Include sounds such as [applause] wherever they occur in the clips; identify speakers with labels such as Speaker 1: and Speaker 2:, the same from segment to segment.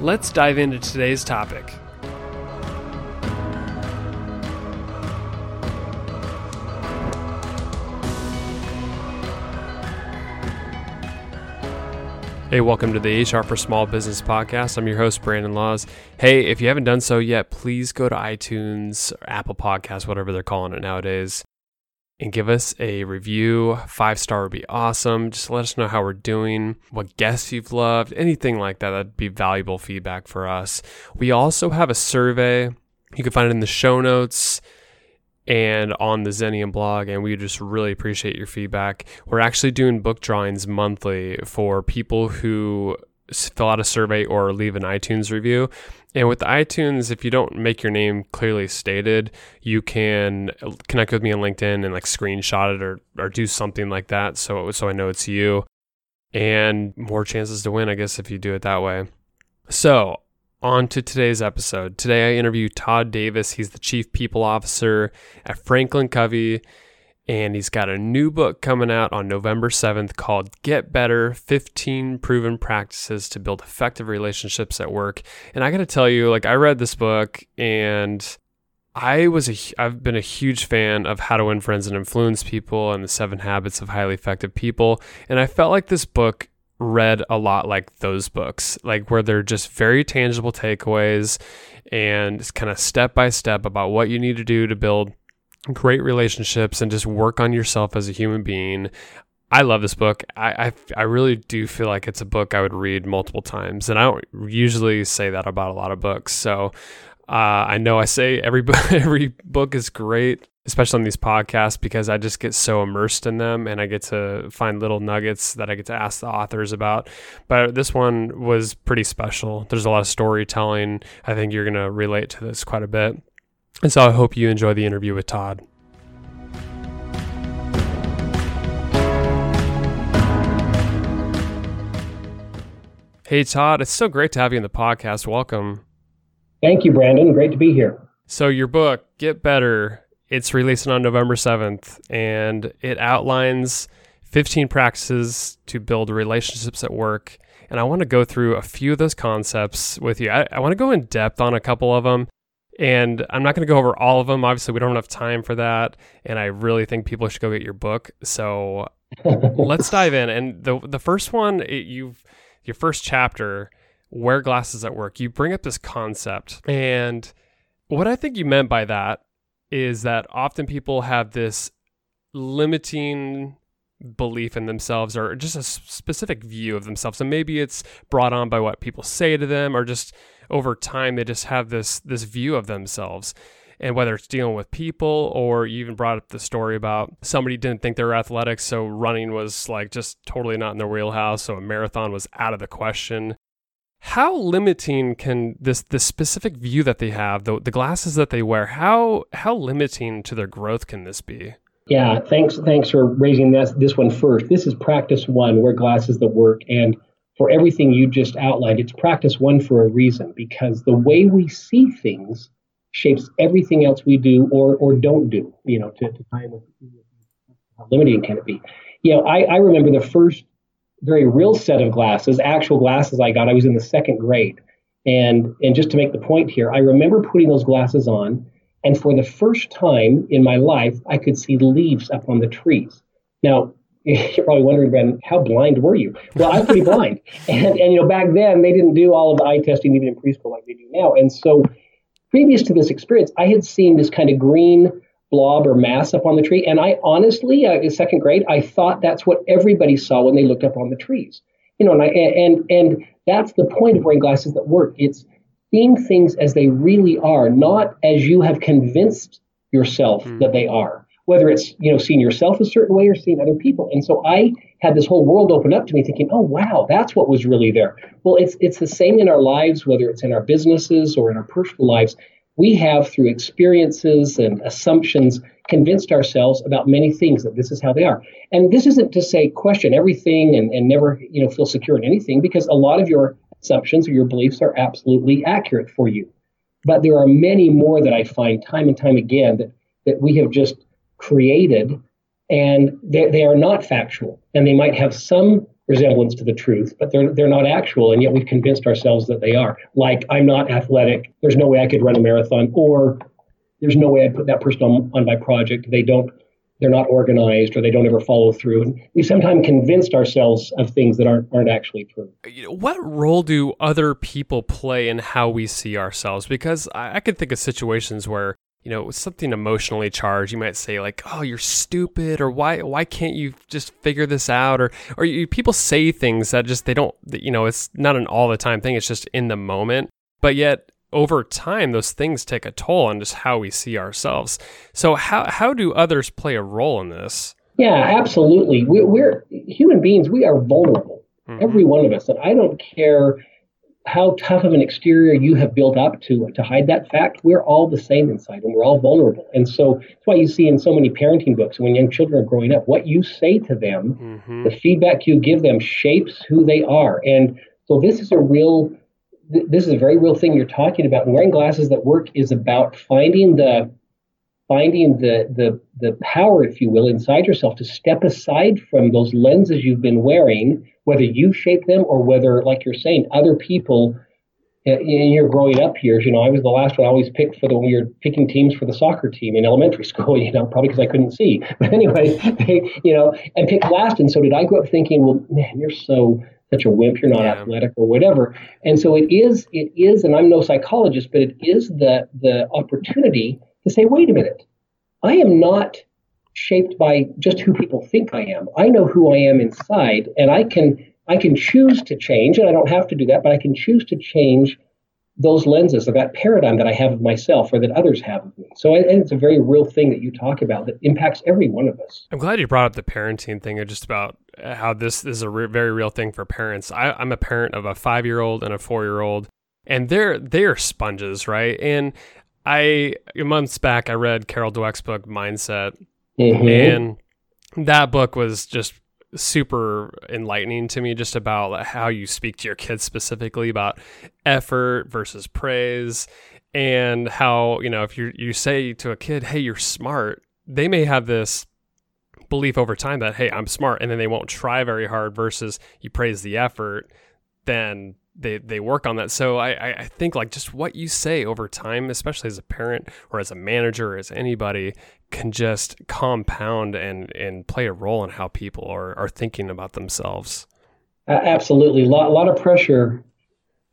Speaker 1: Let's dive into today's topic. Hey, welcome to the HR for Small Business podcast. I'm your host, Brandon Laws. Hey, if you haven't done so yet, please go to iTunes or Apple Podcasts, whatever they're calling it nowadays and give us a review. Five star would be awesome. Just let us know how we're doing, what guests you've loved, anything like that. That'd be valuable feedback for us. We also have a survey. You can find it in the show notes and on the Xenium blog, and we just really appreciate your feedback. We're actually doing book drawings monthly for people who fill out a survey or leave an iTunes review. And with iTunes, if you don't make your name clearly stated, you can uh, connect with me on LinkedIn and like screenshot it or, or do something like that. So, so I know it's you and more chances to win, I guess, if you do it that way. So on to today's episode. Today I interview Todd Davis. He's the chief people officer at Franklin Covey and he's got a new book coming out on November 7th called Get Better 15 Proven Practices to Build Effective Relationships at Work. And I got to tell you, like, I read this book and I was a, I've been a huge fan of How to Win Friends and Influence People and the Seven Habits of Highly Effective People. And I felt like this book read a lot like those books, like where they're just very tangible takeaways and it's kind of step by step about what you need to do to build great relationships and just work on yourself as a human being. I love this book. I, I, I really do feel like it's a book I would read multiple times, and I don't usually say that about a lot of books. So uh, I know I say every [laughs] book every book is great, especially on these podcasts, because I just get so immersed in them, and I get to find little nuggets that I get to ask the authors about. But this one was pretty special. There's a lot of storytelling. I think you're gonna relate to this quite a bit. And so I hope you enjoy the interview with Todd. Hey, Todd, it's so great to have you in the podcast. Welcome.
Speaker 2: Thank you, Brandon. Great to be here.
Speaker 1: So, your book, Get Better, it's releasing on November 7th, and it outlines 15 practices to build relationships at work. And I want to go through a few of those concepts with you. I, I want to go in depth on a couple of them and I'm not going to go over all of them. Obviously, we don't have time for that. And I really think people should go get your book. So [laughs] let's dive in. And the the first one, it, you've your first chapter, wear glasses at work. You bring up this concept, and what I think you meant by that is that often people have this limiting belief in themselves or just a specific view of themselves and maybe it's brought on by what people say to them or just over time they just have this this view of themselves. And whether it's dealing with people or you even brought up the story about somebody didn't think they were athletic so running was like just totally not in their wheelhouse so a marathon was out of the question. How limiting can this this specific view that they have the, the glasses that they wear how how limiting to their growth can this be?
Speaker 2: Yeah thanks thanks for raising this this one first. This is practice one wear glasses that work. And for everything you just outlined, it's practice one for a reason because the way we see things shapes everything else we do or or don't do. You know, to, to time with how limiting can it be? You know, I, I remember the first very real set of glasses, actual glasses I got. I was in the second grade, and and just to make the point here, I remember putting those glasses on, and for the first time in my life, I could see leaves up on the trees. Now, you're probably wondering, Ben, how blind were you? Well, I'm pretty blind. [laughs] And, and, you know, back then they didn't do all of the eye testing even in preschool like they do now. And so previous to this experience, I had seen this kind of green blob or mass up on the tree. And I honestly, uh, in second grade, I thought that's what everybody saw when they looked up on the trees. You know, and I, and, and that's the point of wearing glasses that work. It's seeing things as they really are, not as you have convinced yourself mm. that they are whether it's you know seeing yourself a certain way or seeing other people. And so I had this whole world open up to me, thinking, oh wow, that's what was really there. Well, it's it's the same in our lives, whether it's in our businesses or in our personal lives. We have through experiences and assumptions convinced ourselves about many things that this is how they are. And this isn't to say question everything and, and never you know feel secure in anything, because a lot of your assumptions or your beliefs are absolutely accurate for you. But there are many more that I find time and time again that, that we have just created and they, they are not factual and they might have some resemblance to the truth but they're, they're not actual and yet we've convinced ourselves that they are like i'm not athletic there's no way i could run a marathon or there's no way i'd put that person on, on my project they don't they're not organized or they don't ever follow through. And we sometimes convinced ourselves of things that aren't aren't actually true.
Speaker 1: What role do other people play in how we see ourselves? Because I, I could think of situations where you know, something emotionally charged, you might say like, "Oh, you're stupid," or "Why, why can't you just figure this out?" Or, or you, people say things that just they don't, you know, it's not an all the time thing. It's just in the moment. But yet, over time, those things take a toll on just how we see ourselves. So, how how do others play a role in this?
Speaker 2: Yeah, absolutely. We're, we're human beings. We are vulnerable, mm-hmm. every one of us, and I don't care how tough of an exterior you have built up to to hide that fact. We're all the same inside, and we're all vulnerable. And so that's why you see in so many parenting books when young children are growing up, what you say to them, mm-hmm. the feedback you give them shapes who they are. And so this is a real, this is a very real thing you're talking about. And wearing glasses that work is about finding the finding the, the, the power, if you will, inside yourself to step aside from those lenses you've been wearing, whether you shape them or whether, like you're saying, other people uh, in your growing up years, you know, I was the last one I always picked for the when you're picking teams for the soccer team in elementary [laughs] school, you know, probably because I couldn't see. [laughs] But anyway, they, you know, and picked last. And so did I grow up thinking, well, man, you're so such a wimp, you're not yeah. athletic or whatever. And so it is, it is, and I'm no psychologist, but it is the the opportunity to say, wait a minute, I am not shaped by just who people think I am. I know who I am inside, and I can I can choose to change, and I don't have to do that, but I can choose to change those lenses of that paradigm that I have of myself or that others have of me. So I, it's a very real thing that you talk about that impacts every one of us.
Speaker 1: I'm glad you brought up the parenting thing just about how this is a re- very real thing for parents. I, I'm a parent of a five year old and a four year old, and they're they're sponges, right? And I months back I read Carol Dweck's book Mindset, mm-hmm. and that book was just super enlightening to me just about how you speak to your kids specifically about effort versus praise and how you know if you you say to a kid hey you're smart they may have this belief over time that hey i'm smart and then they won't try very hard versus you praise the effort then they they work on that. So I I think like just what you say over time, especially as a parent or as a manager or as anybody, can just compound and and play a role in how people are are thinking about themselves.
Speaker 2: Absolutely, a lot, a lot of pressure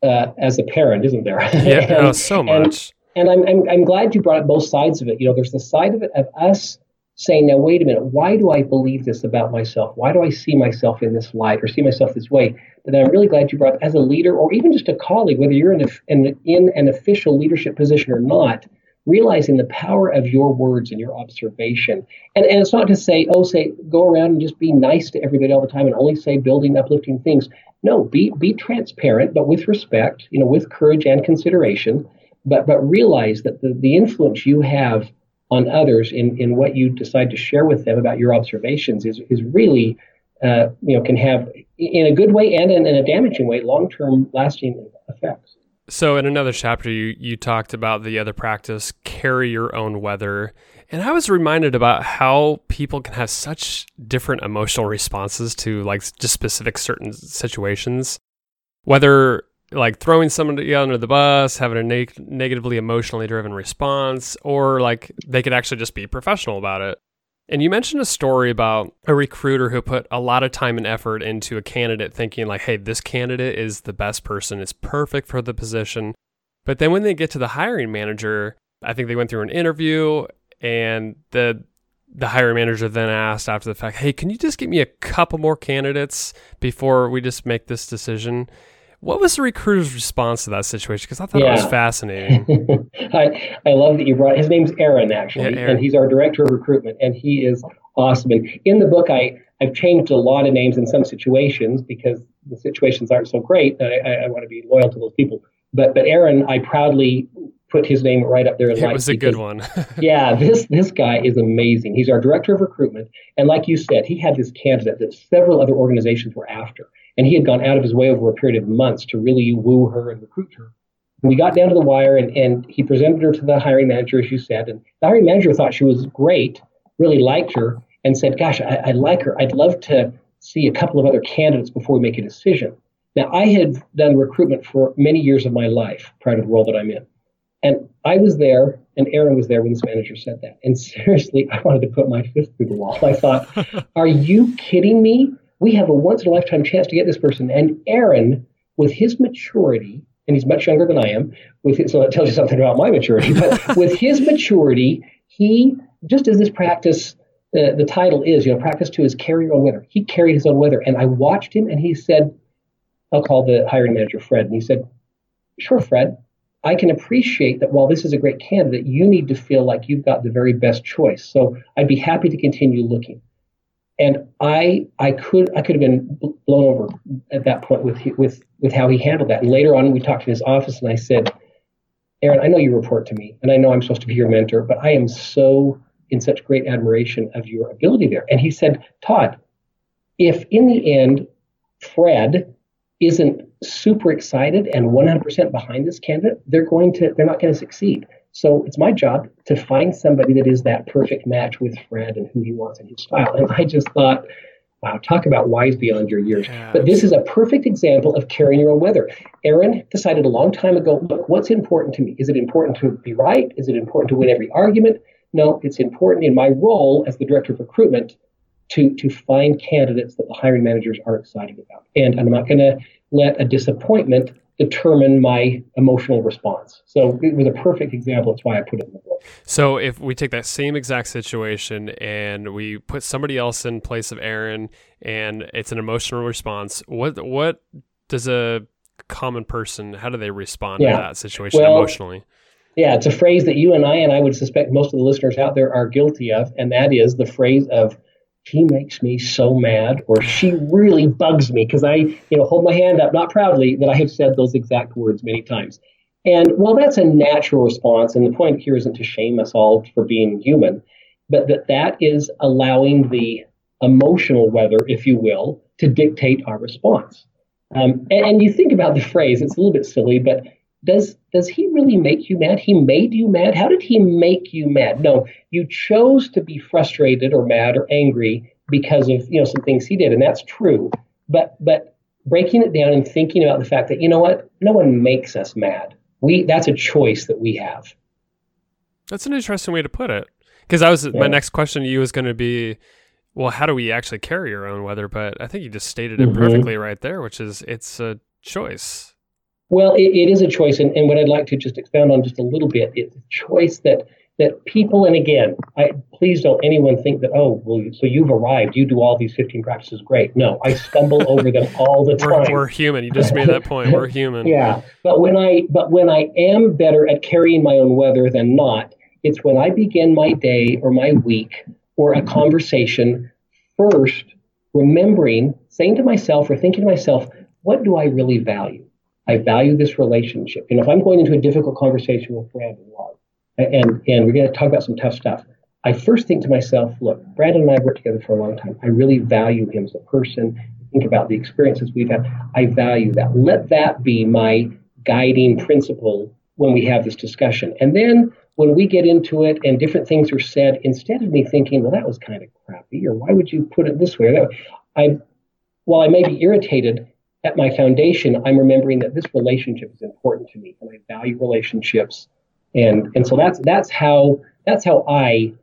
Speaker 2: uh, as a parent, isn't there? [laughs]
Speaker 1: Yeah, and, oh, so much.
Speaker 2: And, and I'm, I'm I'm glad you brought up both sides of it. You know, there's the side of it of us saying, now, wait a minute, why do I believe this about myself? Why do I see myself in this light or see myself this way? But I'm really glad you brought up as a leader or even just a colleague, whether you're in, a, in, in an official leadership position or not, realizing the power of your words and your observation. And, and it's not to say, oh, say, go around and just be nice to everybody all the time and only say building, uplifting things. No, be, be transparent, but with respect, you know, with courage and consideration. But, but realize that the, the influence you have on others in, in what you decide to share with them about your observations is, is really, uh, you know, can have, in a good way and in, in a damaging way, long term lasting effects.
Speaker 1: So, in another chapter, you, you talked about the other practice, carry your own weather. And I was reminded about how people can have such different emotional responses to like just specific certain situations. Whether like throwing somebody under the bus, having a ne- negatively emotionally driven response, or like they could actually just be professional about it. And you mentioned a story about a recruiter who put a lot of time and effort into a candidate thinking like, hey, this candidate is the best person, it's perfect for the position. But then when they get to the hiring manager, I think they went through an interview and the the hiring manager then asked after the fact, "Hey, can you just get me a couple more candidates before we just make this decision?" What was the recruiter's response to that situation? Because I thought yeah. it was fascinating. [laughs]
Speaker 2: I, I love that you brought his name's Aaron actually, yeah, Aaron. and he's our director of recruitment, and he is awesome. And in the book, I I've changed a lot of names in some situations because the situations aren't so great. I, I, I want to be loyal to those people. But but Aaron, I proudly put his name right up there.
Speaker 1: It was a because, good one. [laughs]
Speaker 2: yeah, this this guy is amazing. He's our director of recruitment, and like you said, he had this candidate that several other organizations were after, and he had gone out of his way over a period of months to really woo her and recruit her. And we got down to the wire, and, and he presented her to the hiring manager, as you said, and the hiring manager thought she was great, really liked her, and said, "Gosh, I, I like her. I'd love to see a couple of other candidates before we make a decision." Now, I had done recruitment for many years of my life prior to the role that I'm in. And I was there, and Aaron was there when this manager said that. And [laughs] seriously, I wanted to put my fist through the wall. I thought, [laughs] are you kidding me? We have a once in a lifetime chance to get this person. And Aaron, with his maturity, and he's much younger than I am, with his, so that tells you something about my maturity, but [laughs] with his maturity, he, just as this practice, uh, the title is, you know, practice two is carry your own weather. He carried his own weather. And I watched him, and he said, I'll call the hiring manager Fred. And he said, Sure, Fred. I can appreciate that while this is a great candidate, you need to feel like you've got the very best choice. So I'd be happy to continue looking. And I, I could, I could have been blown over at that point with, with, with how he handled that. And later on, we talked in his office, and I said, "Aaron, I know you report to me, and I know I'm supposed to be your mentor, but I am so in such great admiration of your ability there." And he said, "Todd, if in the end, Fred isn't super excited and 100% behind this candidate, they're going to they're not going to succeed. So it's my job to find somebody that is that perfect match with Fred and who he wants in his style. And I just thought, wow, talk about wise beyond your years. Yeah, but this is a perfect example of carrying your own weather. Aaron decided a long time ago, look, what's important to me? Is it important to be right? Is it important to win every argument? No, it's important in my role as the director of recruitment to to find candidates that the hiring managers are excited about. And I'm not going to let a disappointment determine my emotional response. So it was a perfect example. That's why I put it in the book.
Speaker 1: So if we take that same exact situation and we put somebody else in place of Aaron and it's an emotional response, what what does a common person how do they respond yeah. to that situation well, emotionally?
Speaker 2: Yeah, it's a phrase that you and I and I would suspect most of the listeners out there are guilty of, and that is the phrase of she makes me so mad or she really bugs me because I, you know, hold my hand up, not proudly, that I have said those exact words many times. And while that's a natural response, and the point here isn't to shame us all for being human, but that that is allowing the emotional weather, if you will, to dictate our response. Um, and, and you think about the phrase, it's a little bit silly, but does does he really make you mad? He made you mad. How did he make you mad? No, you chose to be frustrated or mad or angry because of you know some things he did, and that's true. But but breaking it down and thinking about the fact that you know what, no one makes us mad. We that's a choice that we have.
Speaker 1: That's an interesting way to put it. Because I was yeah. my next question to you was going to be, well, how do we actually carry our own weather? But I think you just stated it mm-hmm. perfectly right there, which is it's a choice.
Speaker 2: Well, it, it is a choice, and, and what I'd like to just expound on just a little bit is a choice that that people, and again, I please don't anyone think that oh, well, so you've arrived, you do all these 15 practices, great. No, I stumble [laughs] over them all the time.
Speaker 1: We're, we're human. You just made that point. We're human. [laughs]
Speaker 2: yeah, but when I but when I am better at carrying my own weather than not, it's when I begin my day or my week or a conversation first, remembering, saying to myself or thinking to myself, what do I really value? I value this relationship. And if I'm going into a difficult conversation with Brandon Laws, and, and we're going to talk about some tough stuff, I first think to myself, look, Brandon and I have worked together for a long time. I really value him as a person. Think about the experiences we've had. I value that. Let that be my guiding principle when we have this discussion. And then when we get into it and different things are said, instead of me thinking, well, that was kind of crappy, or why would you put it this way? I, while I may be irritated, at my foundation, I'm remembering that this relationship is important to me and I value relationships. And, and so that's, that's how, that's how I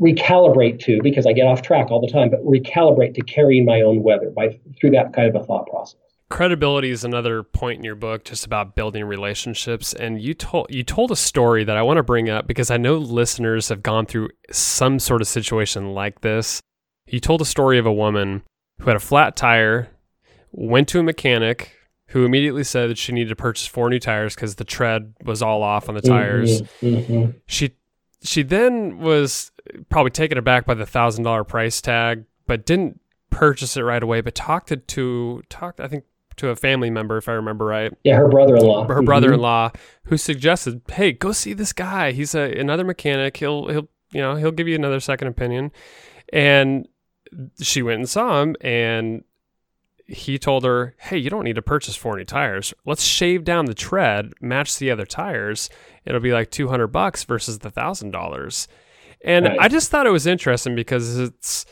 Speaker 2: recalibrate to, because I get off track all the time, but recalibrate to carrying my own weather by through that kind of a thought process.
Speaker 1: Credibility is another point in your book, just about building relationships. And you told you told a story that I want to bring up because I know listeners have gone through some sort of situation like this. You told a story of a woman who had a flat tire went to a mechanic who immediately said that she needed to purchase four new tires because the tread was all off on the tires.
Speaker 2: Mm-hmm, mm-hmm.
Speaker 1: She she then was probably taken aback by the thousand dollar price tag, but didn't purchase it right away. But talked to, to talked I think to a family member if I remember right.
Speaker 2: Yeah, her brother-in-law.
Speaker 1: Her brother-in-law who suggested, "Hey, go see this guy. He's a, another mechanic. He'll he'll you know he'll give you another second opinion." And she went and saw him, and he told her, "Hey, you don't need to purchase four new tires. Let's shave down the tread, match the other tires. It'll be like two hundred bucks versus the thousand dollars." And
Speaker 2: Right.
Speaker 1: I just thought it was interesting because it's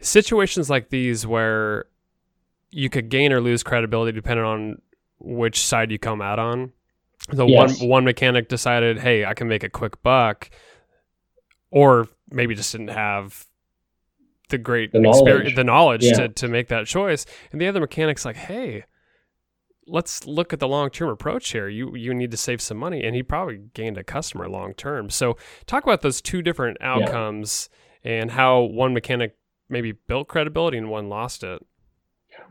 Speaker 1: situations like these where you could gain or lose credibility depending on which side you come out on. The
Speaker 2: Yes.
Speaker 1: one one mechanic decided, "Hey, I can make a quick buck," or maybe just didn't have the great
Speaker 2: The
Speaker 1: experience,
Speaker 2: knowledge.
Speaker 1: the knowledge
Speaker 2: Yeah.
Speaker 1: to, to make that choice. And the other mechanic's like, "Hey, let's look at the long term approach here. You you need to save some money." And he probably gained a customer long term. So talk about those two different outcomes and how one mechanic maybe built credibility and one lost it.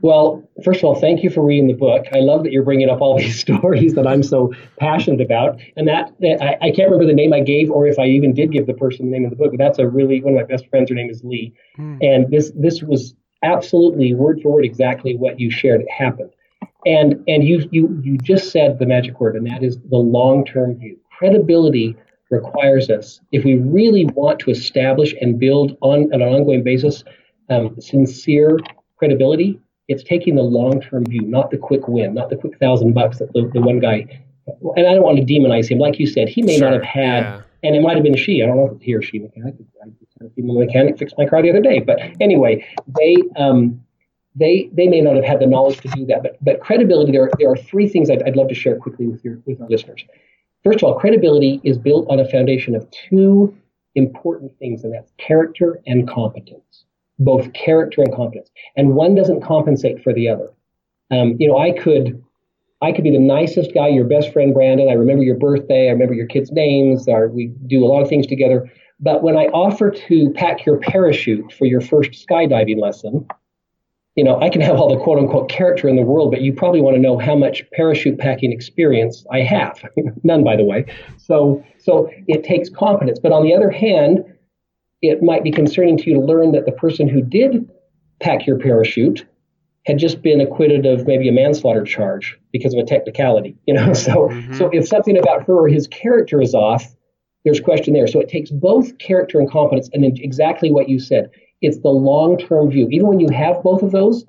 Speaker 2: Well, first of all, thank you for reading the book. I love that you're bringing up all [laughs] these stories that I'm so passionate about. And that, that I, I can't remember the name I gave or if I even did give the person the name of the book, but that's a really one of my best friends. Her name is Lee. And this this was absolutely word for word exactly what you shared happened. And and you you you just said the magic word, and that is the long term view. Credibility requires us, if we really want to establish and build on, on an ongoing basis, um, sincere credibility, it's taking the long term view, not the quick win, not the quick thousand bucks that the, the one guy. And I don't want to demonize him. Like you said, he may
Speaker 1: Sure,
Speaker 2: not have had
Speaker 1: yeah.
Speaker 2: and it might have been she. I don't know if he or she mechanic. I had a female mechanic fix my car the other day. But anyway, they um, they they may not have had the knowledge to do that. But but credibility. There are, there are three things I'd, I'd love to share quickly with your with our listeners. First of all, credibility is built on a foundation of two important things, and that's character and competence. Both character and competence, and one doesn't compensate for the other. Um, you know, I could I could be the nicest guy, your best friend, Brandon. I remember your birthday. I remember your kids' names. Or we do a lot of things together. But when I offer to pack your parachute for your first skydiving lesson, you know, I can have all the quote unquote character in the world, but you probably want to know how much parachute packing experience I have. [laughs] None, by the way. So, so it takes competence. But on the other hand, it might be concerning to you to learn that the person who did pack your parachute had just been acquitted of maybe a manslaughter charge because of a technicality, you know. [laughs] So, mm-hmm. so if something about her or his character is off, there's question there. So it takes both character and competence, and then exactly what you said. It's the long-term view. Even when you have both of those,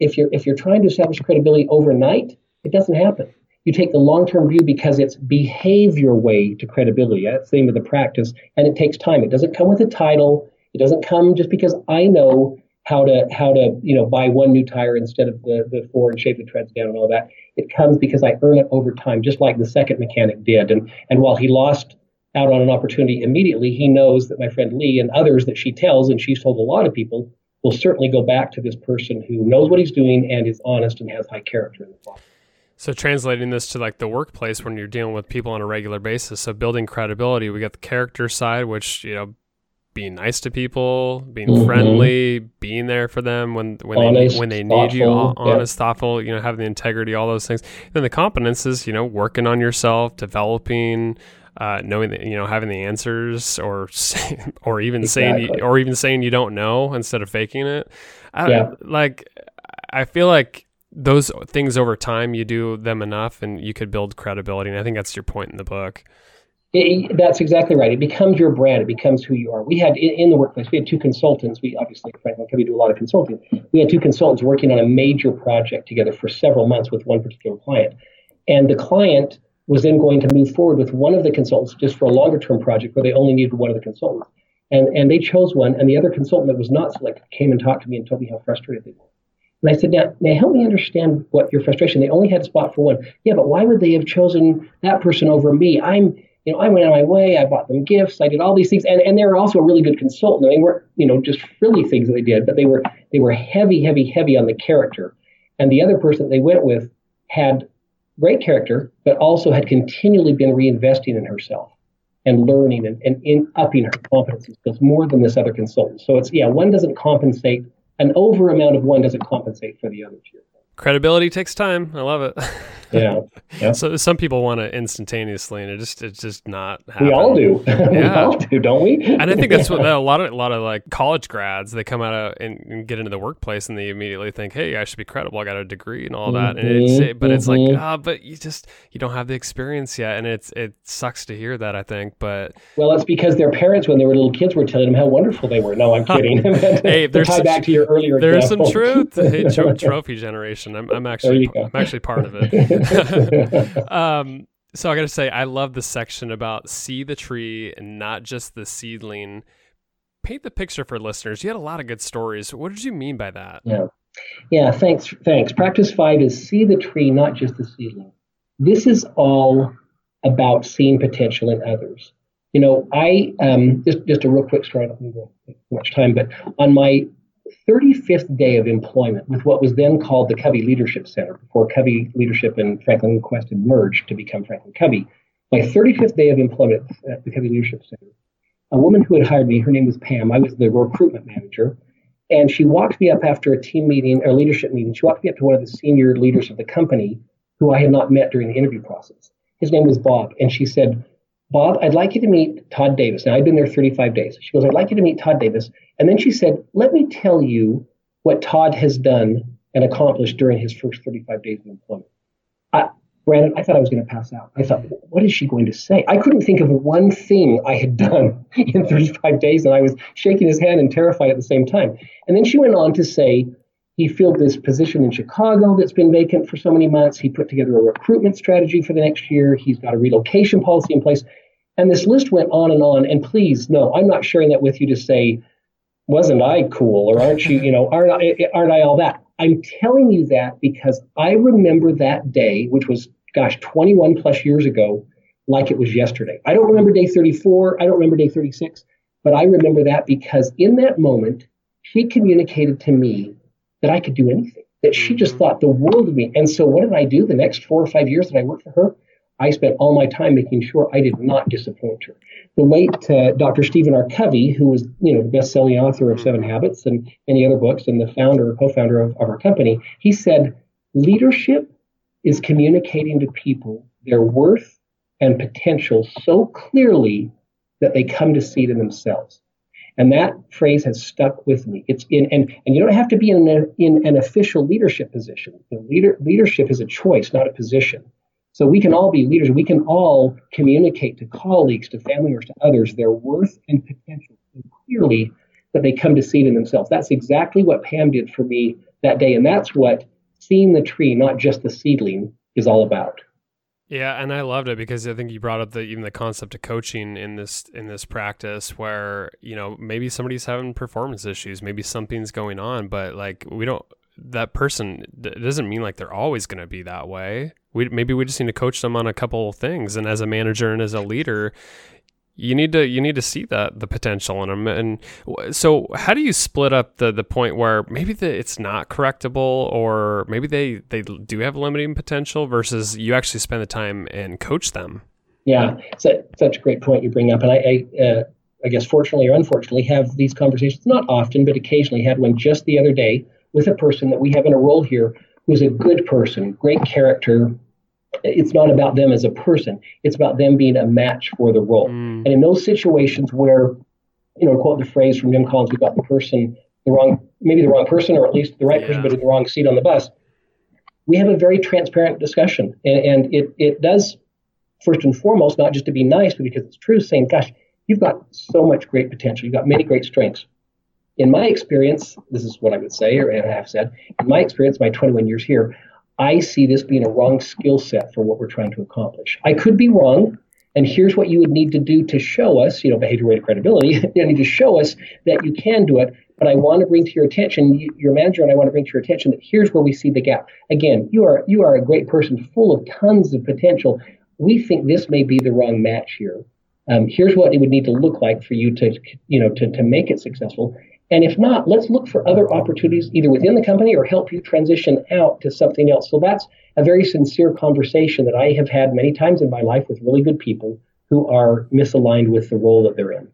Speaker 2: if you're if you're trying to establish credibility overnight, it doesn't happen. You take the long-term view because it's behave your way to credibility. That's the name of the practice, and it takes time. It doesn't come with a title. It doesn't come just because I know how to how to you know buy one new tire instead of the the four and shape the treads down and all that. It comes because I earn it over time, just like the second mechanic did. And and while he lost out on an opportunity immediately, he knows that my friend Lee and others that she tells, and she's told a lot of people, will certainly go back to this person who knows what he's doing and is honest and has high character in the process.
Speaker 1: So translating this to like the workplace when you're dealing with people on a regular basis. So building credibility, we got the character side, which you know, being nice to people, being
Speaker 2: Mhm.
Speaker 1: friendly, being there for them when when
Speaker 2: Honest,
Speaker 1: they when they need you,
Speaker 2: thoughtful,
Speaker 1: hon-
Speaker 2: yeah.
Speaker 1: honest, thoughtful, you know, having the integrity, all those things. Then the competences, you know working on yourself, developing. Uh, knowing that you know having the answers or [laughs] or even saying
Speaker 2: Exactly.
Speaker 1: you, or even saying you don't know instead of faking it I,
Speaker 2: Yeah.
Speaker 1: like I feel like those things over time you do them enough and you could build credibility and I think that's your point in the book.
Speaker 2: It, that's exactly right. It becomes your brand. It becomes who you are. We had in, in the workplace, we had two consultants. We obviously, Covey, do a lot of consulting. We had two consultants working on a major project together for several months with one particular client. And the client was then going to move forward with one of the consultants just for a longer term project where they only needed one of the consultants. And, and they chose one, and the other consultant that was not selected came and talked to me and told me how frustrated they were. And I said, now, now help me understand what your frustration. They only had a spot for one. Yeah, but why would they have chosen that person over me? I'm, you know, I went out of my way. I bought them gifts. I did all these things, and, and they were also a really good consultant. They weren't, you know, just frilly things that they did, but they were they were heavy, heavy, heavy on the character. And the other person they went with had great character, but also had continually been reinvesting in herself and learning and, and in upping her competency skills more than this other consultant. So it's yeah, one doesn't compensate an over amount of one doesn't compensate for the other two.
Speaker 1: Credibility takes time. I love it. [laughs]
Speaker 2: Yeah. yeah.
Speaker 1: So some people want it instantaneously, and it just it's just not. Happen.
Speaker 2: We all do. Yeah. [laughs] we all do, don't we?
Speaker 1: and I think that's what [laughs] a lot of a lot of like college grads they come out of and, and, get into the workplace and they immediately think, hey, I should be credible. I got a degree and all that. Mm-hmm, and it's mm-hmm, but mm-hmm. it's like mm-hmm. ah, but you just you don't have the experience yet, and it's it sucks to hear that. I think, but
Speaker 2: well, it's because their parents when they were little kids were telling them how wonderful they were. No, I'm kidding.
Speaker 1: hey, there's
Speaker 2: tie
Speaker 1: some,
Speaker 2: back to your earlier.
Speaker 1: There's
Speaker 2: example.
Speaker 1: some truth. Hey, trophy generation. I'm, I'm actually I'm actually part of it. [laughs] [laughs] um, so I got to say, I love the section about see the tree and not just the seedling. Paint the picture for listeners. You had a lot of good stories. What did you mean by that?
Speaker 2: Yeah, yeah. Thanks, thanks. Practice five is see the tree, not just the seedling. This is all about seeing potential in others. You know, I um, just just a real quick story. I don't need to take much time, but on my 35th day of employment with what was then called the Covey Leadership Center before Covey Leadership and Franklin Quest had merged to become Franklin Covey. My 35th day of employment at the Covey Leadership Center, a woman who had hired me, her name was Pam. I was the recruitment manager. And she walked me up after a team meeting or leadership meeting. She walked me up to one of the senior leaders of the company who I had not met during the interview process. His name was Bob. And she said, Bob, I'd like you to meet Todd Davis. Now, I'd been there 35 days. She goes, I'd like you to meet Todd Davis. And then she said, Let me tell you what Todd has done and accomplished during his first 35 days of employment. I, Brandon, I thought I was going to pass out. I thought, what is she going to say? I couldn't think of one thing I had done in 35 days, and I was shaking his hand and terrified at the same time. And then she went on to say, he filled this position in Chicago that's been vacant for so many months. He put together a recruitment strategy for the next year. He's got a relocation policy in place. And this list went on and on. And please, no, I'm not sharing that with you to say, wasn't I cool or aren't you, you know, aren't I, aren't I all that? I'm telling you that because I remember that day, which was, gosh, 21 plus years ago, like it was yesterday. I don't remember day 34. I don't remember day 36, but I remember that because in that moment, she communicated to me that I could do anything, that she just mm-hmm. thought the world of me. And so what did I do the next four or five years that I worked for her? I spent all my time making sure I did not disappoint her. The late uh, Dr. Stephen R. Covey, who was, you know, the best-selling author of Seven mm-hmm. Habits and many other books, and the founder, or co-founder of, of our company, he said, leadership is communicating to people their worth and potential so clearly that they come to see it in themselves. And that phrase has stuck with me. It's in, and, and you don't have to be in, a, in an official leadership position. Leader, leadership is a choice, not a position. So we can all be leaders. We can all communicate to colleagues, to family members, to others their worth and potential so clearly that they come to see it in themselves. That's exactly what Pam did for me that day. And that's what seeing the tree, not just the seedling, is all about.
Speaker 1: Yeah, and I loved it because I think you brought up the even the concept of coaching in this in this practice where, you know, maybe somebody's having performance issues, maybe something's going on, but like we don't that person it doesn't mean like they're always going to be that way. We maybe we just need to coach them on a couple things and as a manager and as a leader, you need to you need to see that the potential in them and so how do you split up the the point where maybe the, it's not correctable or maybe they they do have limiting potential versus you actually spend the time and coach them?
Speaker 2: Yeah so, such a great point you bring up. And i I, uh, I guess fortunately or unfortunately have these conversations not often but occasionally had one just the other day with a person that we have in a role here who's a good person great character it's not about them as a person. It's about them being a match for the role. Mm. And in those situations where, you know, quote the phrase from Jim Collins, we've got the person, the wrong, maybe the wrong person, or at least the right yeah. person, but in the wrong seat on the bus. We have a very transparent discussion, and, and it it does first and foremost not just to be nice, but because it's true, saying, "Gosh, you've got so much great potential. You've got many great strengths." In my experience, this is what I would say, or I have said. In my experience, my 21 years here, I see this being a wrong skill set for what we're trying to accomplish. I could be wrong. And here's what you would need to do to show us, you know, behavior rate of credibility. [laughs] you need to show us that you can do it. But I want to bring to your attention, your manager and I want to bring to your attention that here's where we see the gap. Again, you are you are a great person, full of tons of potential. We think this may be the wrong match here. Um, here's what it would need to look like for you to, you know, to, to make it successful. And if not, let's look for other opportunities either within the company or help you transition out to something else. So that's a very sincere conversation that I have had many times in my life with really good people who are misaligned with the role that they're in.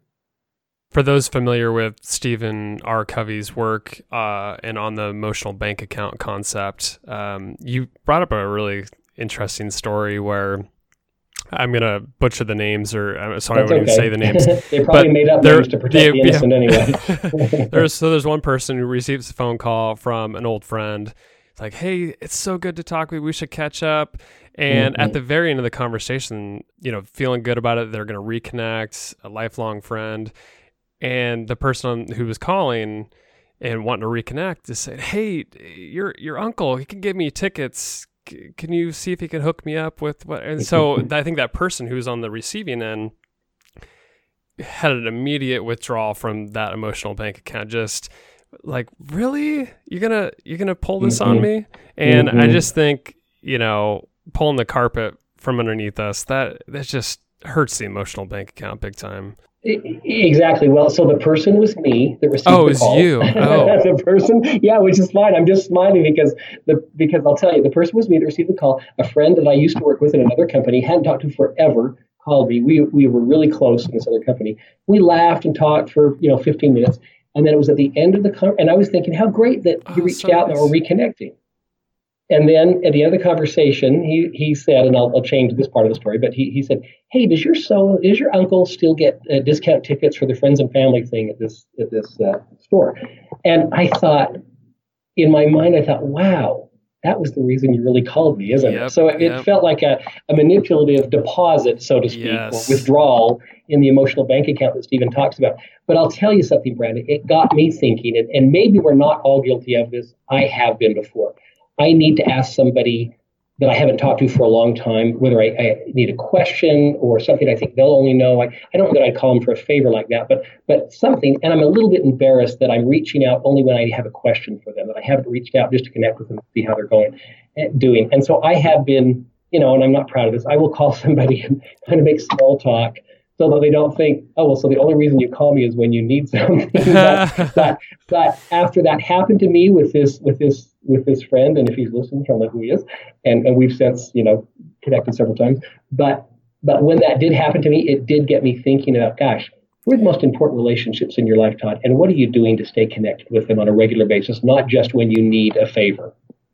Speaker 1: for those familiar with Stephen R. Covey's work uh, and on the emotional bank account concept, um, you brought up a really interesting story where I'm gonna butcher the names, or I'm sorry, That's I wouldn't okay. say the names. [laughs]
Speaker 2: they probably made up names to protect the innocent yeah. anyway. [laughs] [laughs]
Speaker 1: there's so there's one person who receives a phone call from an old friend. It's like, hey, it's so good to talk with you. We should catch up. And mm-hmm. at the very end of the conversation, you know, feeling good about it, they're gonna reconnect, a lifelong friend and the person who was calling and wanting to reconnect is said, "Hey, your your uncle, he can give me tickets. Can you see if he can hook me up with what?" And so I think that person who was on the receiving end had an immediate withdrawal from that emotional bank account. Just like, really, you're gonna you're gonna pull this mm-hmm. on me? And mm-hmm. I just think you know, pulling the carpet from underneath us that that just hurts the emotional bank account big time.
Speaker 2: Exactly. Well, so the person was me that received
Speaker 1: oh,
Speaker 2: the call. [laughs]
Speaker 1: Oh, you. Oh,
Speaker 2: the person. Yeah, which is fine. I'm just smiling because the because I'll tell you, the person was me that received the call. A friend that I used to work with in another company hadn't talked to forever called me. We we were really close in this other company. We laughed and talked for you know 15 minutes, and then it was at the end of the con- and I was thinking how great that he oh, reached so out nice. and we're reconnecting. And then at the end of the conversation, he, he said, and I'll, I'll change this part of the story, but he, he said, Hey, does your so does your uncle still get uh, discount tickets for the friends and family thing at this at this uh, store? And I thought, in my mind, I thought, wow, that was the reason you really called me, isn't yep, it? So it, yep. felt like a, a manipulative deposit, so to speak, yes. or withdrawal in the emotional bank account that Stephen talks about. But I'll tell you something, Brandon, it got me thinking, and, and maybe we're not all guilty of this. I have been before. I need to ask somebody that I haven't talked to for a long time, whether I, I, need a question or something I think they'll only know. I, I don't know that I'd call them for a favor like that, but but something, and I'm a little bit embarrassed that I'm reaching out only when I have a question for them, that I haven't reached out just to connect with them, see how they're going, eh, doing. And so I have been, you know, and I'm not proud of this. I will call [laughs] somebody and kind of make small talk so that they don't think, oh, well, so the only reason you call me is when you need something. [laughs] but, [laughs] but, but after that happened to me with this with this with this friend, and if he's listening, he'll know who he is, and and we've since you know connected several times. But but when that did happen to me, it did get me thinking about, gosh, who are the most important relationships in your life, Todd? And what are you doing to stay connected with them on a regular basis, not just when you need a favor?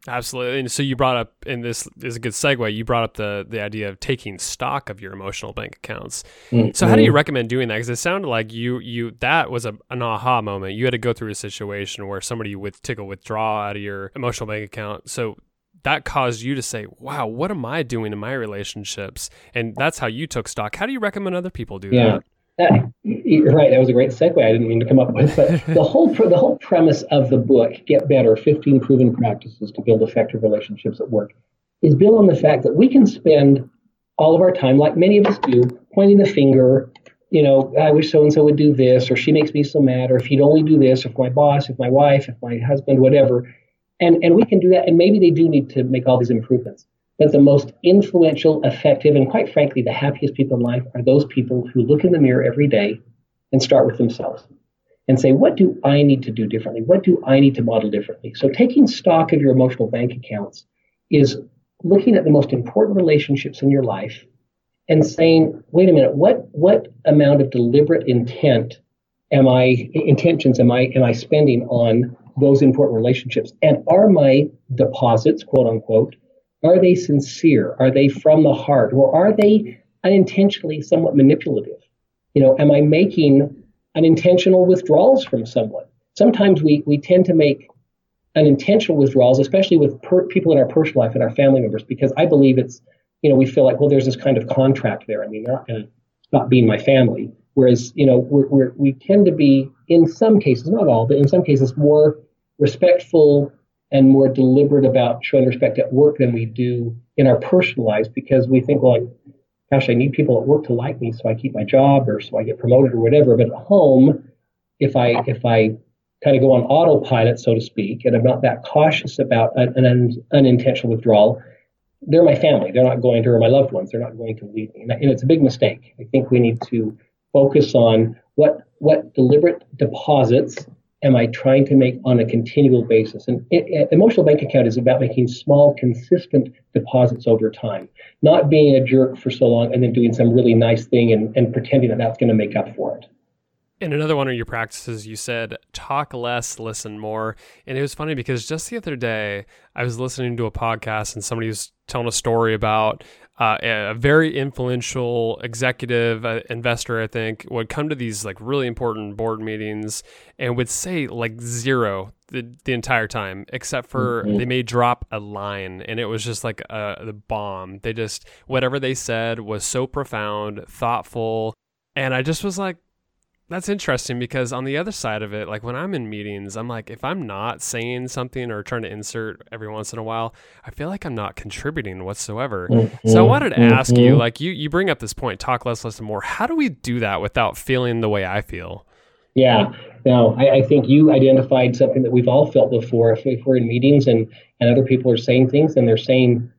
Speaker 1: Absolutely. And so you brought up, and this is a good segue, you brought up the, the idea of taking stock of your emotional bank accounts. Mm-hmm. So how do you recommend doing that? Because it sounded like you, you, that was a, an aha moment. You had to go through a situation where somebody would take a withdrawal out of your emotional bank account. So that caused you to say, wow, what am I doing in my relationships? And that's how you took stock. How do you recommend other people do yeah. that?
Speaker 2: That, right, that was a great segue. I didn't mean to come up with, but [laughs] the whole the whole premise of the book, "Get Better: 15 Proven Practices to Build Effective Relationships at Work," is built on the fact that we can spend all of our time, like many of us do, pointing the finger. You know, I wish so and so would do this, or she makes me so mad, or if he'd only do this, if my boss, if my wife, if my husband, whatever. And and we can do that, and maybe they do need to make all these improvements. But the most influential, effective, and quite frankly, the happiest people in life are those people who look in the mirror every day and start with themselves and say, what do I need to do differently? What do I need to model differently? So taking stock of your emotional bank accounts is looking at the most important relationships in your life and saying, wait a minute, what, what amount of deliberate intent am I, intentions am I, am I spending on those important relationships? And are my deposits, quote unquote, are they sincere? Are they from the heart? Or are they unintentionally somewhat manipulative? You know, am I making unintentional withdrawals from someone? Sometimes we, we tend to make unintentional withdrawals, especially with per, people in our personal life and our family members, because I believe it's, you know, we feel like, well, there's this kind of contract there. I mean, they're not going to stop being my family. Whereas, you know, we're, we're, we tend to be, in some cases, not all, but in some cases, more respectful and more deliberate about showing respect at work than we do in our personal lives because we think, well, gosh, I need people at work to like me so I keep my job or so I get promoted or whatever. But at home, if I if I kind of go on autopilot, so to speak, and I'm not that cautious about an, an un, unintentional withdrawal, they're my family. They're not going to, or my loved ones, they're not going to leave me. And it's a big mistake. I think we need to focus on what what deliberate deposits am I trying to make on a continual basis? And it, it, emotional bank account is about making small, consistent deposits over time, not being a jerk for so long and then doing some really nice thing and, and pretending that that's going to make up for it.
Speaker 1: In another one of your practices, you said talk less, listen more. And it was funny because just the other day, I was listening to a podcast and somebody was telling a story about uh, a very influential executive uh, investor, I think, would come to these like really important board meetings and would say like zero the, the entire time, except for mm-hmm. they may drop a line and it was just like a, the bomb. They just, whatever they said was so profound, thoughtful. And I just was like, that's interesting because on the other side of it, like when I'm in meetings, I'm like, if I'm not saying something or trying to insert every once in a while, I feel like I'm not contributing whatsoever. Mm-hmm. So I wanted to mm-hmm. ask you, like you, you bring up this point, talk less, listen more. How do we do that without feeling the way I feel?
Speaker 2: Yeah, no, I, I think you identified something that we've all felt before. If, if we're in meetings and, and other people are saying things and they're saying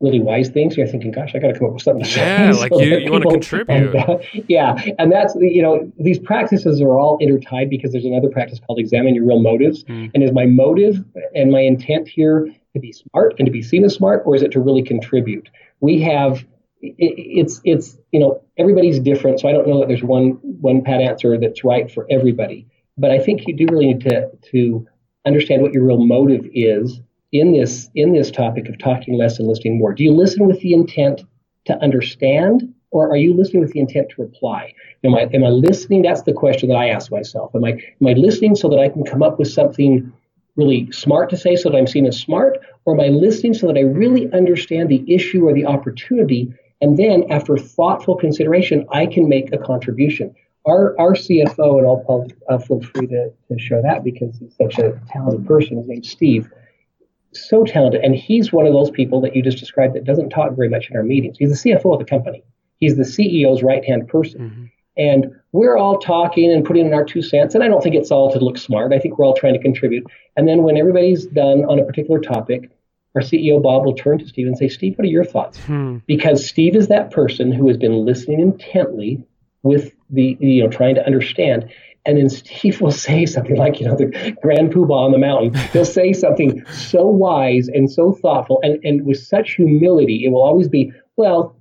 Speaker 2: really wise things. You're thinking, gosh, I got to come up with something.
Speaker 1: Yeah, [laughs] like you, you want to contribute.
Speaker 2: And, uh, yeah, and that's you know these practices are all intertied because there's another practice called examine your real motives. Mm. And is my motive and my intent here to be smart and to be seen as smart, or is it to really contribute? We have it, it's it's you know everybody's different, so I don't know that there's one one pat answer that's right for everybody. But I think you do really need to to understand what your real motive is in this in this topic of talking less and listening more? Do you listen with the intent to understand, or are you listening with the intent to reply? Am I am I listening? That's the question that I ask myself. Am I am I listening so that I can come up with something really smart to say so that I'm seen as smart, or am I listening so that I really understand the issue or the opportunity? And then, after thoughtful consideration, I can make a contribution. Our, our CFO, and I'll, I'll, I'll feel free to, to show that because he's such a talented person. His name's Steve so talented. And he's one of those people that you just described that doesn't talk very much in our meetings. He's the CFO of the company, he's the CEO's right hand person. Mm-hmm. And we're all talking and putting in our two cents. And I don't think it's all to look smart. I think we're all trying to contribute. And then when everybody's done on a particular topic, our CEO Bob will turn to Steve and say, Steve, what are your thoughts? Hmm. Because Steve is that person who has been listening intently with the, you know, trying to understand. And then [laughs] Steve will say something like, you know, the grand poobah on the mountain. He'll say something so wise and so thoughtful and, and with such humility. It will always be, well,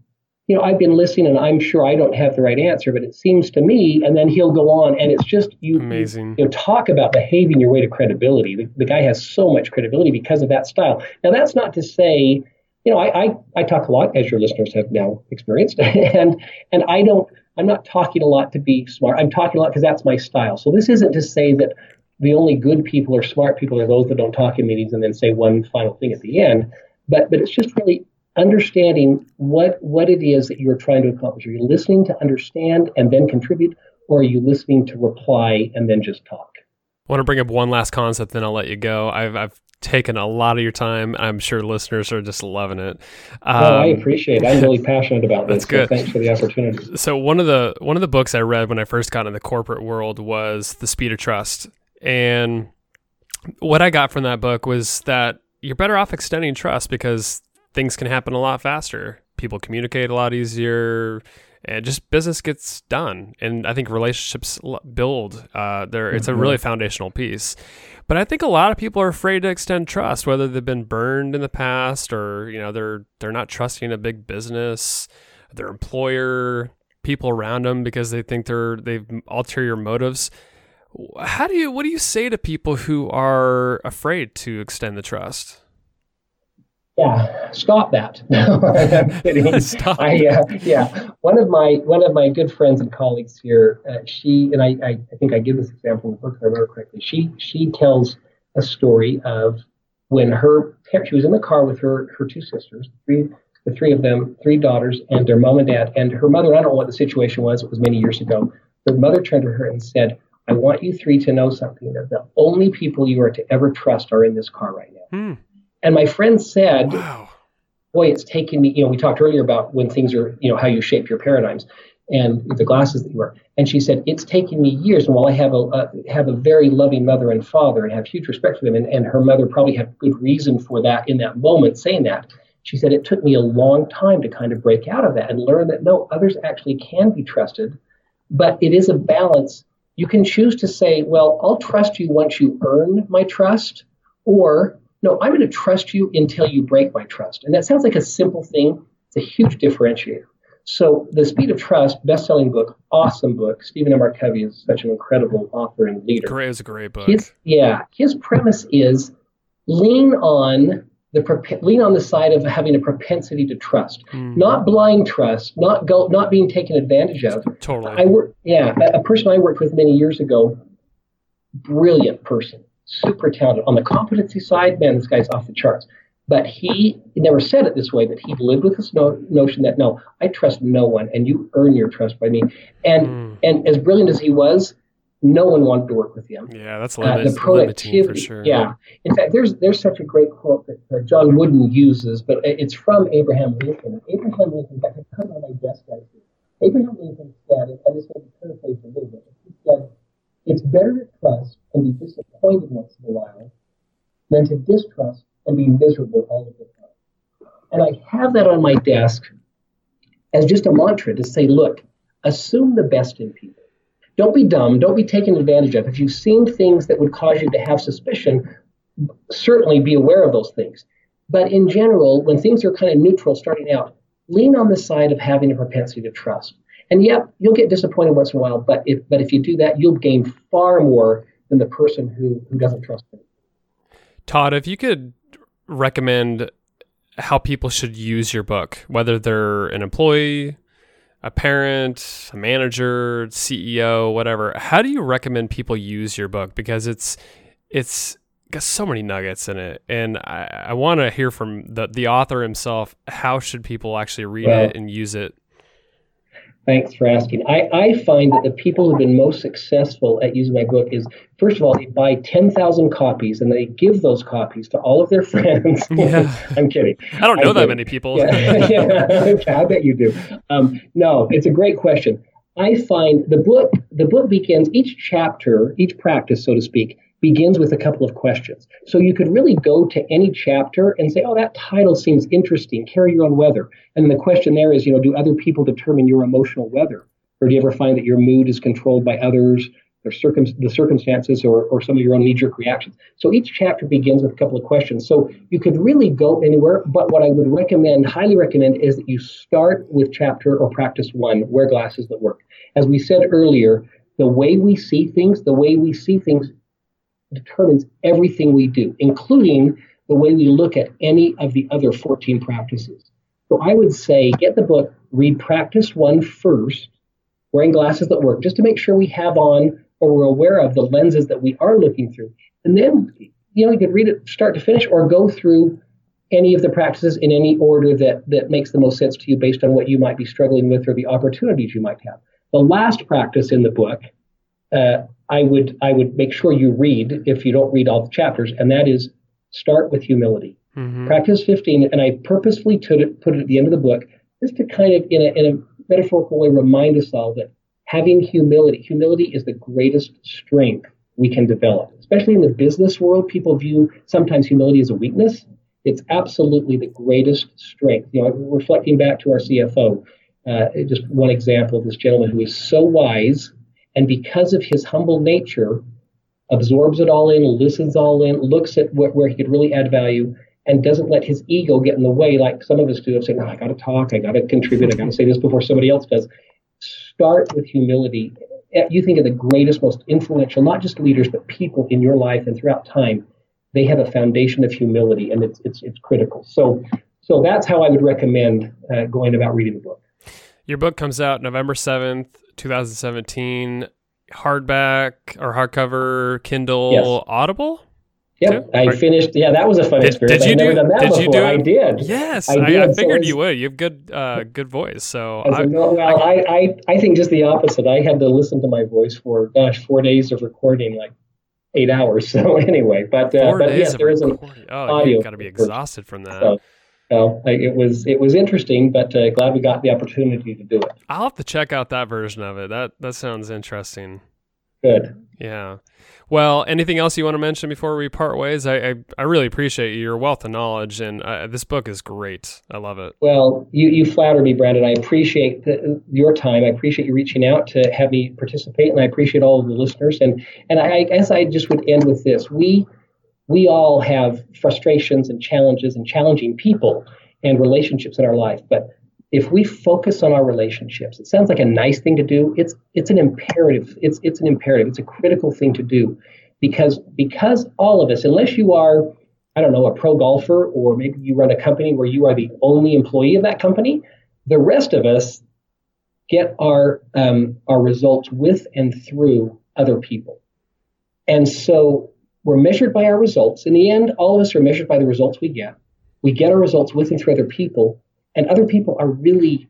Speaker 2: you know, I've been listening and I'm sure I don't have the right answer, but it seems to me, and then he'll go on and it's just you,
Speaker 1: Amazing.
Speaker 2: you know, talk about behaving your way to credibility. The, the guy has so much credibility because of that style. Now, that's not to say, you know, I, I, I talk a lot, as your listeners have now experienced, [laughs] and and I don't I'm not talking a lot to be smart. I'm talking a lot because that's my style. So this isn't to say that the only good people or smart people are those that don't talk in meetings and then say one final thing at the end. But but it's just really understanding what what it is that you're trying to accomplish. Are you listening to understand and then contribute, or are you listening to reply and then just talk?
Speaker 1: I want to bring up one last concept, then I'll let you go. I've, I've taken a lot of your time. I'm sure listeners are just loving it.
Speaker 2: Um, I appreciate it. I'm really [laughs] passionate about this.
Speaker 1: That's good.
Speaker 2: So thanks for the opportunity.
Speaker 1: So one of the one of the books I read when I first got in the corporate world was The Speed of Trust. And what I got from that book was that you're better off extending trust because things can happen a lot faster. People communicate a lot easier and just business gets done. And I think relationships build. Uh, there, it's mm-hmm. a really foundational piece. But I think a lot of people are afraid to extend trust, whether they've been burned in the past or you know they're they're not trusting a big business, their employer, people around them because they think they're they've ulterior motives. How do you what do you say to people who are afraid to extend the trust?
Speaker 2: Yeah, stop that. I'm [laughs] [laughs] kidding. [laughs]
Speaker 1: stop.
Speaker 2: I, uh, yeah, one of my one of my good friends and colleagues here, uh, she and I, I, I, think I give this example in the book if I remember correctly. She she tells a story of when her she was in the car with her her two sisters, three the three of them, three daughters, and their mom and dad, and her mother. I don't know what the situation was. It was many years ago. Her mother turned to her and said, "I want you three to know something. That the only people you are to ever trust are in this car right now."
Speaker 1: Hmm.
Speaker 2: And my friend said, wow. boy, it's taken me, you know, we talked earlier about when things are, you know, how you shape your paradigms and the glasses that you wear. And she said, it's taken me years. And while I have a, a, have a very loving mother and father and have huge respect for them, and, and her mother probably had good reason for that in that moment saying that, she said, it took me a long time to kind of break out of that and learn that no, others actually can be trusted. But it is a balance. You can choose to say, well, I'll trust you once you earn my trust, or no, I'm going to trust you until you break my trust. And that sounds like a simple thing. It's a huge differentiator. So, The Speed of Trust, best-selling book, awesome book. Stephen M. R. Covey is such an incredible author and leader.
Speaker 1: Great, it's a great book.
Speaker 2: His, yeah, his premise is lean on the lean on the side of having a propensity to trust, mm. not blind trust, not go, not being taken advantage of.
Speaker 1: Totally.
Speaker 2: I work, yeah, a, a person I worked with many years ago, brilliant person, super talented. On the competency side, man, this guy's off the charts. But he, never said it this way, but he lived with this no, notion that no, I trust no one, and you earn your trust by me. And mm. and as brilliant as he was, no one wanted to work with him.
Speaker 1: Yeah, that's limit, uh, the productivity for sure.
Speaker 2: Yeah, in fact, there's there's such a great quote that uh, John Wooden uses, but it's from Abraham Lincoln. Abraham Lincoln, in fact, I put it on my desk right here. Abraham Lincoln said, I just going to paraphrase a little bit. He said, "It's better to trust and be disappointed once in a while than to distrust and be miserable all of the time." And I have that on my desk as just a mantra to say, look, assume the best in people don't be dumb. Don't be taken advantage of. If you've seen things that would cause you to have suspicion, certainly be aware of those things. But in general, when things are kind of neutral starting out, lean on the side of having a propensity to trust. And yep, you'll get disappointed once in a while, but if but if you do that, you'll gain far more than the person who, who doesn't trust you.
Speaker 1: Todd, if you could recommend how people should use your book, whether they're an employee, a parent, a manager, CEO, whatever, how do you recommend people use your book? Because it's it's got so many nuggets in it, and I, I want to hear from the the author himself. How should people actually read well, it and use it?
Speaker 2: Thanks for asking. I, I find that the people who've been most successful at using my book is, first of all, they buy 10,000 copies and they give those copies to all of their [laughs] friends. [laughs] Yeah. I'm kidding.
Speaker 1: I don't know I that many people.
Speaker 2: Yeah. [laughs] yeah. I bet you do. Um, no, it's a great question. I find the book, the book begins each chapter, each practice, so to speak, begins with a couple of questions. So you could really go to any chapter and say, oh, that title seems interesting, carry your own weather. And the question there is, you know, do other people determine your emotional weather? Or do you ever find that your mood is controlled by others, circum- the circumstances, or, or some of your own knee jerk reactions? So each chapter begins with a couple of questions. So you could really go anywhere, but what I would recommend, highly recommend, is that you start with chapter or practice one, wear glasses that work. As we said earlier, the way we see things, the way we see things determines everything we do, including the way we look at any of the other 14 practices. So I would say get the book, read practice one first, wearing glasses that work, just to make sure we have on or we're aware of the lenses that we are looking through. And then, you know, you could read it start to finish or go through any of the practices in any order that, that makes the most sense to you based on what you might be struggling with or the opportunities you might have. The last practice in the book uh, I would I would make sure you read if you don't read all the chapters, and that is start with humility. Mm-hmm. Practice 15, and I purposefully put it, put it at the end of the book just to kind of in a, in a metaphorical way remind us all that having humility, humility is the greatest strength we can develop, especially in the business world. People view sometimes humility as a weakness. It's absolutely the greatest strength. You know, reflecting back to our CFO, uh, just one example of this gentleman who is so wise and because of his humble nature, absorbs it all in, listens all in, looks at wh- where he could really add value, and doesn't let his ego get in the way like some of us do of saying, oh, I got to talk, I got to contribute, I got to say this before somebody else does. Start with humility. Eh, you think of the greatest, most influential, not just leaders, but people in your life and throughout time. They have a foundation of humility, and it's it's it's critical. So, so that's how I would recommend uh, going about reading the book.
Speaker 1: Your book comes out November 7th, 2017. Hardback or hardcover, Kindle, yes. Audible?
Speaker 2: Yep, I finished. Yeah, that was a fun did, experience. Did you do? did before. you do? I did.
Speaker 1: Yes, I, did. I, I figured so you would. You have good, uh, good voice. So,
Speaker 2: I, well, I, I, I think just the opposite. I had to listen to my voice for gosh, four days of recording, like eight hours. [laughs] So anyway, but uh, but yes, there is an
Speaker 1: oh, audio. Got to be exhausted from that. So,
Speaker 2: so it was it was interesting, but uh, glad we got the opportunity to do it.
Speaker 1: I'll have to check out that version of it. That that sounds interesting.
Speaker 2: Good.
Speaker 1: Yeah. Well, anything else you want to mention before we part ways? I I, I really appreciate your wealth of knowledge, and uh, this book is great. I love it.
Speaker 2: Well, you you flatter me, Brandon. I appreciate the, your time. I appreciate you reaching out to have me participate, and I appreciate all of the listeners. And and I, I guess I just would end with this: we we all have frustrations and challenges and challenging people and relationships in our life. But if we focus on our relationships, it sounds like a nice thing to do. It's it's an imperative. It's it's an imperative. It's a critical thing to do because because all of us, unless you are, I don't know, a pro golfer or maybe you run a company where you are the only employee of that company, the rest of us get our um, our results with and through other people, and so we're measured by our results. In the end, all of us are measured by the results we get. We get our results with and through other people, and other people are really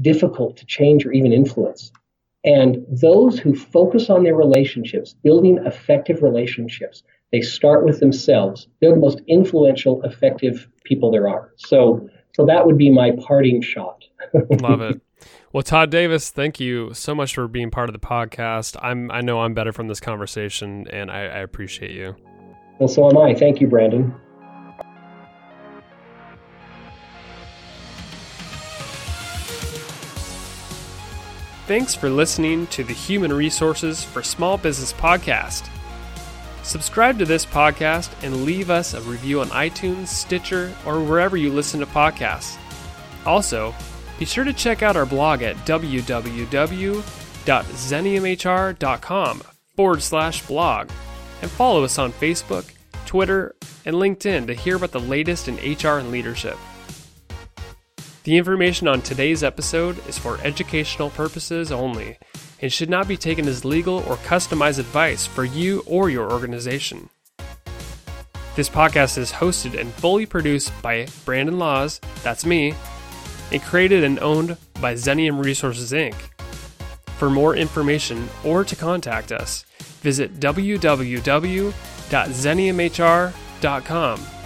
Speaker 2: difficult to change or even influence. And those who focus on their relationships, building effective relationships, they start with themselves. They're the most influential, effective people there are. So, so that would be my parting shot. [laughs]
Speaker 1: Love it. Well, Todd Davis, thank you so much for being part of the podcast. I'm I know I'm better from this conversation, and I, I appreciate you.
Speaker 2: Well, so am I. Thank you, Brandon.
Speaker 1: Thanks for listening to the Human Resources for Small Business podcast. Subscribe to this podcast and leave us a review on iTunes, Stitcher, or wherever you listen to podcasts. Also, be sure to check out our blog at www.xeniumhr.com forward slash blog and follow us on Facebook, Twitter, and LinkedIn to hear about the latest in HR and leadership. The information on today's episode is for educational purposes only and should not be taken as legal or customized advice for you or your organization. This podcast is hosted and fully produced by Brandon Laws, that's me, and created and owned by Xenium Resources Inc. For more information or to contact us, visit www.xeniumhr.com